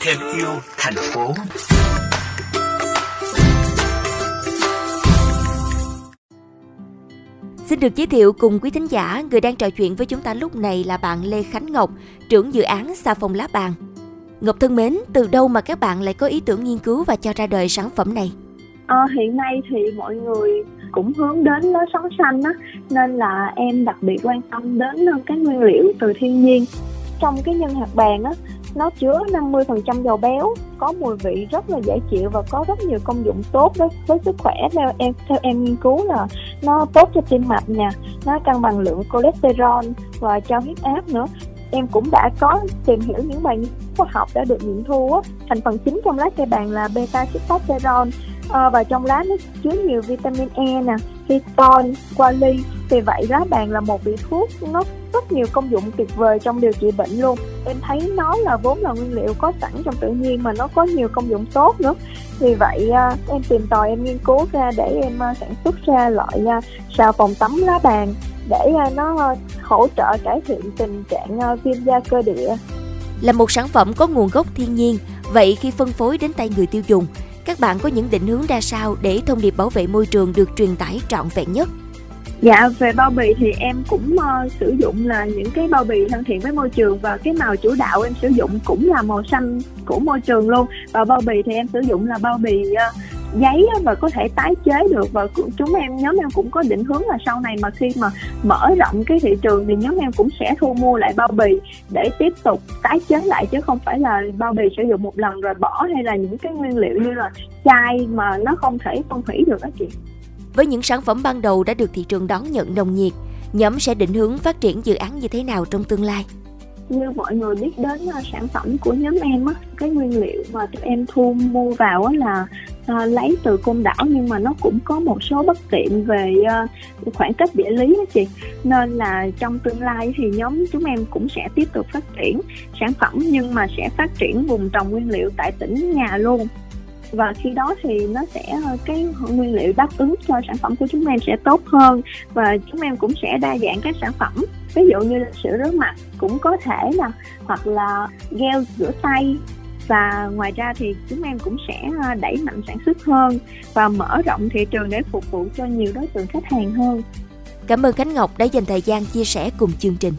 thêm yêu thành phố Xin được giới thiệu cùng quý thính giả, người đang trò chuyện với chúng ta lúc này là bạn Lê Khánh Ngọc, trưởng dự án xà phòng lá bàn. Ngọc thân mến, từ đâu mà các bạn lại có ý tưởng nghiên cứu và cho ra đời sản phẩm này? À, hiện nay thì mọi người cũng hướng đến lối sống xanh á, nên là em đặc biệt quan tâm đến ờ, cái nguyên liệu từ thiên nhiên. Trong cái nhân hạt bàn á, nó chứa 50% dầu béo, có mùi vị rất là dễ chịu và có rất nhiều công dụng tốt đối với sức khỏe theo em theo em nghiên cứu là nó tốt cho tim mạch nha, nó cân bằng lượng cholesterol và cho huyết áp nữa. Em cũng đã có tìm hiểu những bài nghiên khoa học đã được nghiệm thu á, thành phần chính trong lá cây bàn là beta sitosterol à, ờ, và trong lá nó chứa nhiều vitamin E nè, ketone, quali. Vì vậy lá bàn là một vị thuốc nó rất nhiều công dụng tuyệt vời trong điều trị bệnh luôn. Em thấy nó là vốn là nguyên liệu có sẵn trong tự nhiên mà nó có nhiều công dụng tốt nữa. Vì vậy ờ, em tìm tòi em nghiên cứu ra để em ờ, sản xuất ra loại xào xà phòng tắm lá bàn để nó hỗ trợ cải thiện tình trạng viêm da cơ địa là một sản phẩm có nguồn gốc thiên nhiên. Vậy khi phân phối đến tay người tiêu dùng các bạn có những định hướng ra sao để thông điệp bảo vệ môi trường được truyền tải trọn vẹn nhất? Dạ về bao bì thì em cũng uh, sử dụng là những cái bao bì thân thiện với môi trường và cái màu chủ đạo em sử dụng cũng là màu xanh của môi trường luôn. Và bao bì thì em sử dụng là bao bì uh, giấy và có thể tái chế được và chúng em nhóm em cũng có định hướng là sau này mà khi mà mở rộng cái thị trường thì nhóm em cũng sẽ thu mua lại bao bì để tiếp tục tái chế lại chứ không phải là bao bì sử dụng một lần rồi bỏ hay là những cái nguyên liệu như là chai mà nó không thể phân hủy được đó chị với những sản phẩm ban đầu đã được thị trường đón nhận nồng nhiệt, nhóm sẽ định hướng phát triển dự án như thế nào trong tương lai? như mọi người biết đến uh, sản phẩm của nhóm em á cái nguyên liệu mà tụi em thu mua vào á là uh, lấy từ côn đảo nhưng mà nó cũng có một số bất tiện về uh, khoảng cách địa lý đó chị. Nên là trong tương lai thì nhóm chúng em cũng sẽ tiếp tục phát triển sản phẩm nhưng mà sẽ phát triển vùng trồng nguyên liệu tại tỉnh nhà luôn. Và khi đó thì nó sẽ ờ, cái nguyên liệu đáp ứng cho sản phẩm của chúng em sẽ tốt hơn và chúng em cũng sẽ đa dạng các sản phẩm. Ví dụ như là sữa rửa mặt cũng có thể là hoặc là gel rửa tay và ngoài ra thì chúng em cũng sẽ ờ, đẩy mạnh sản xuất hơn và mở rộng thị trường để phục vụ cho nhiều đối tượng khách hàng hơn. Cảm ơn Khánh Ngọc đã dành thời gian chia sẻ cùng chương trình.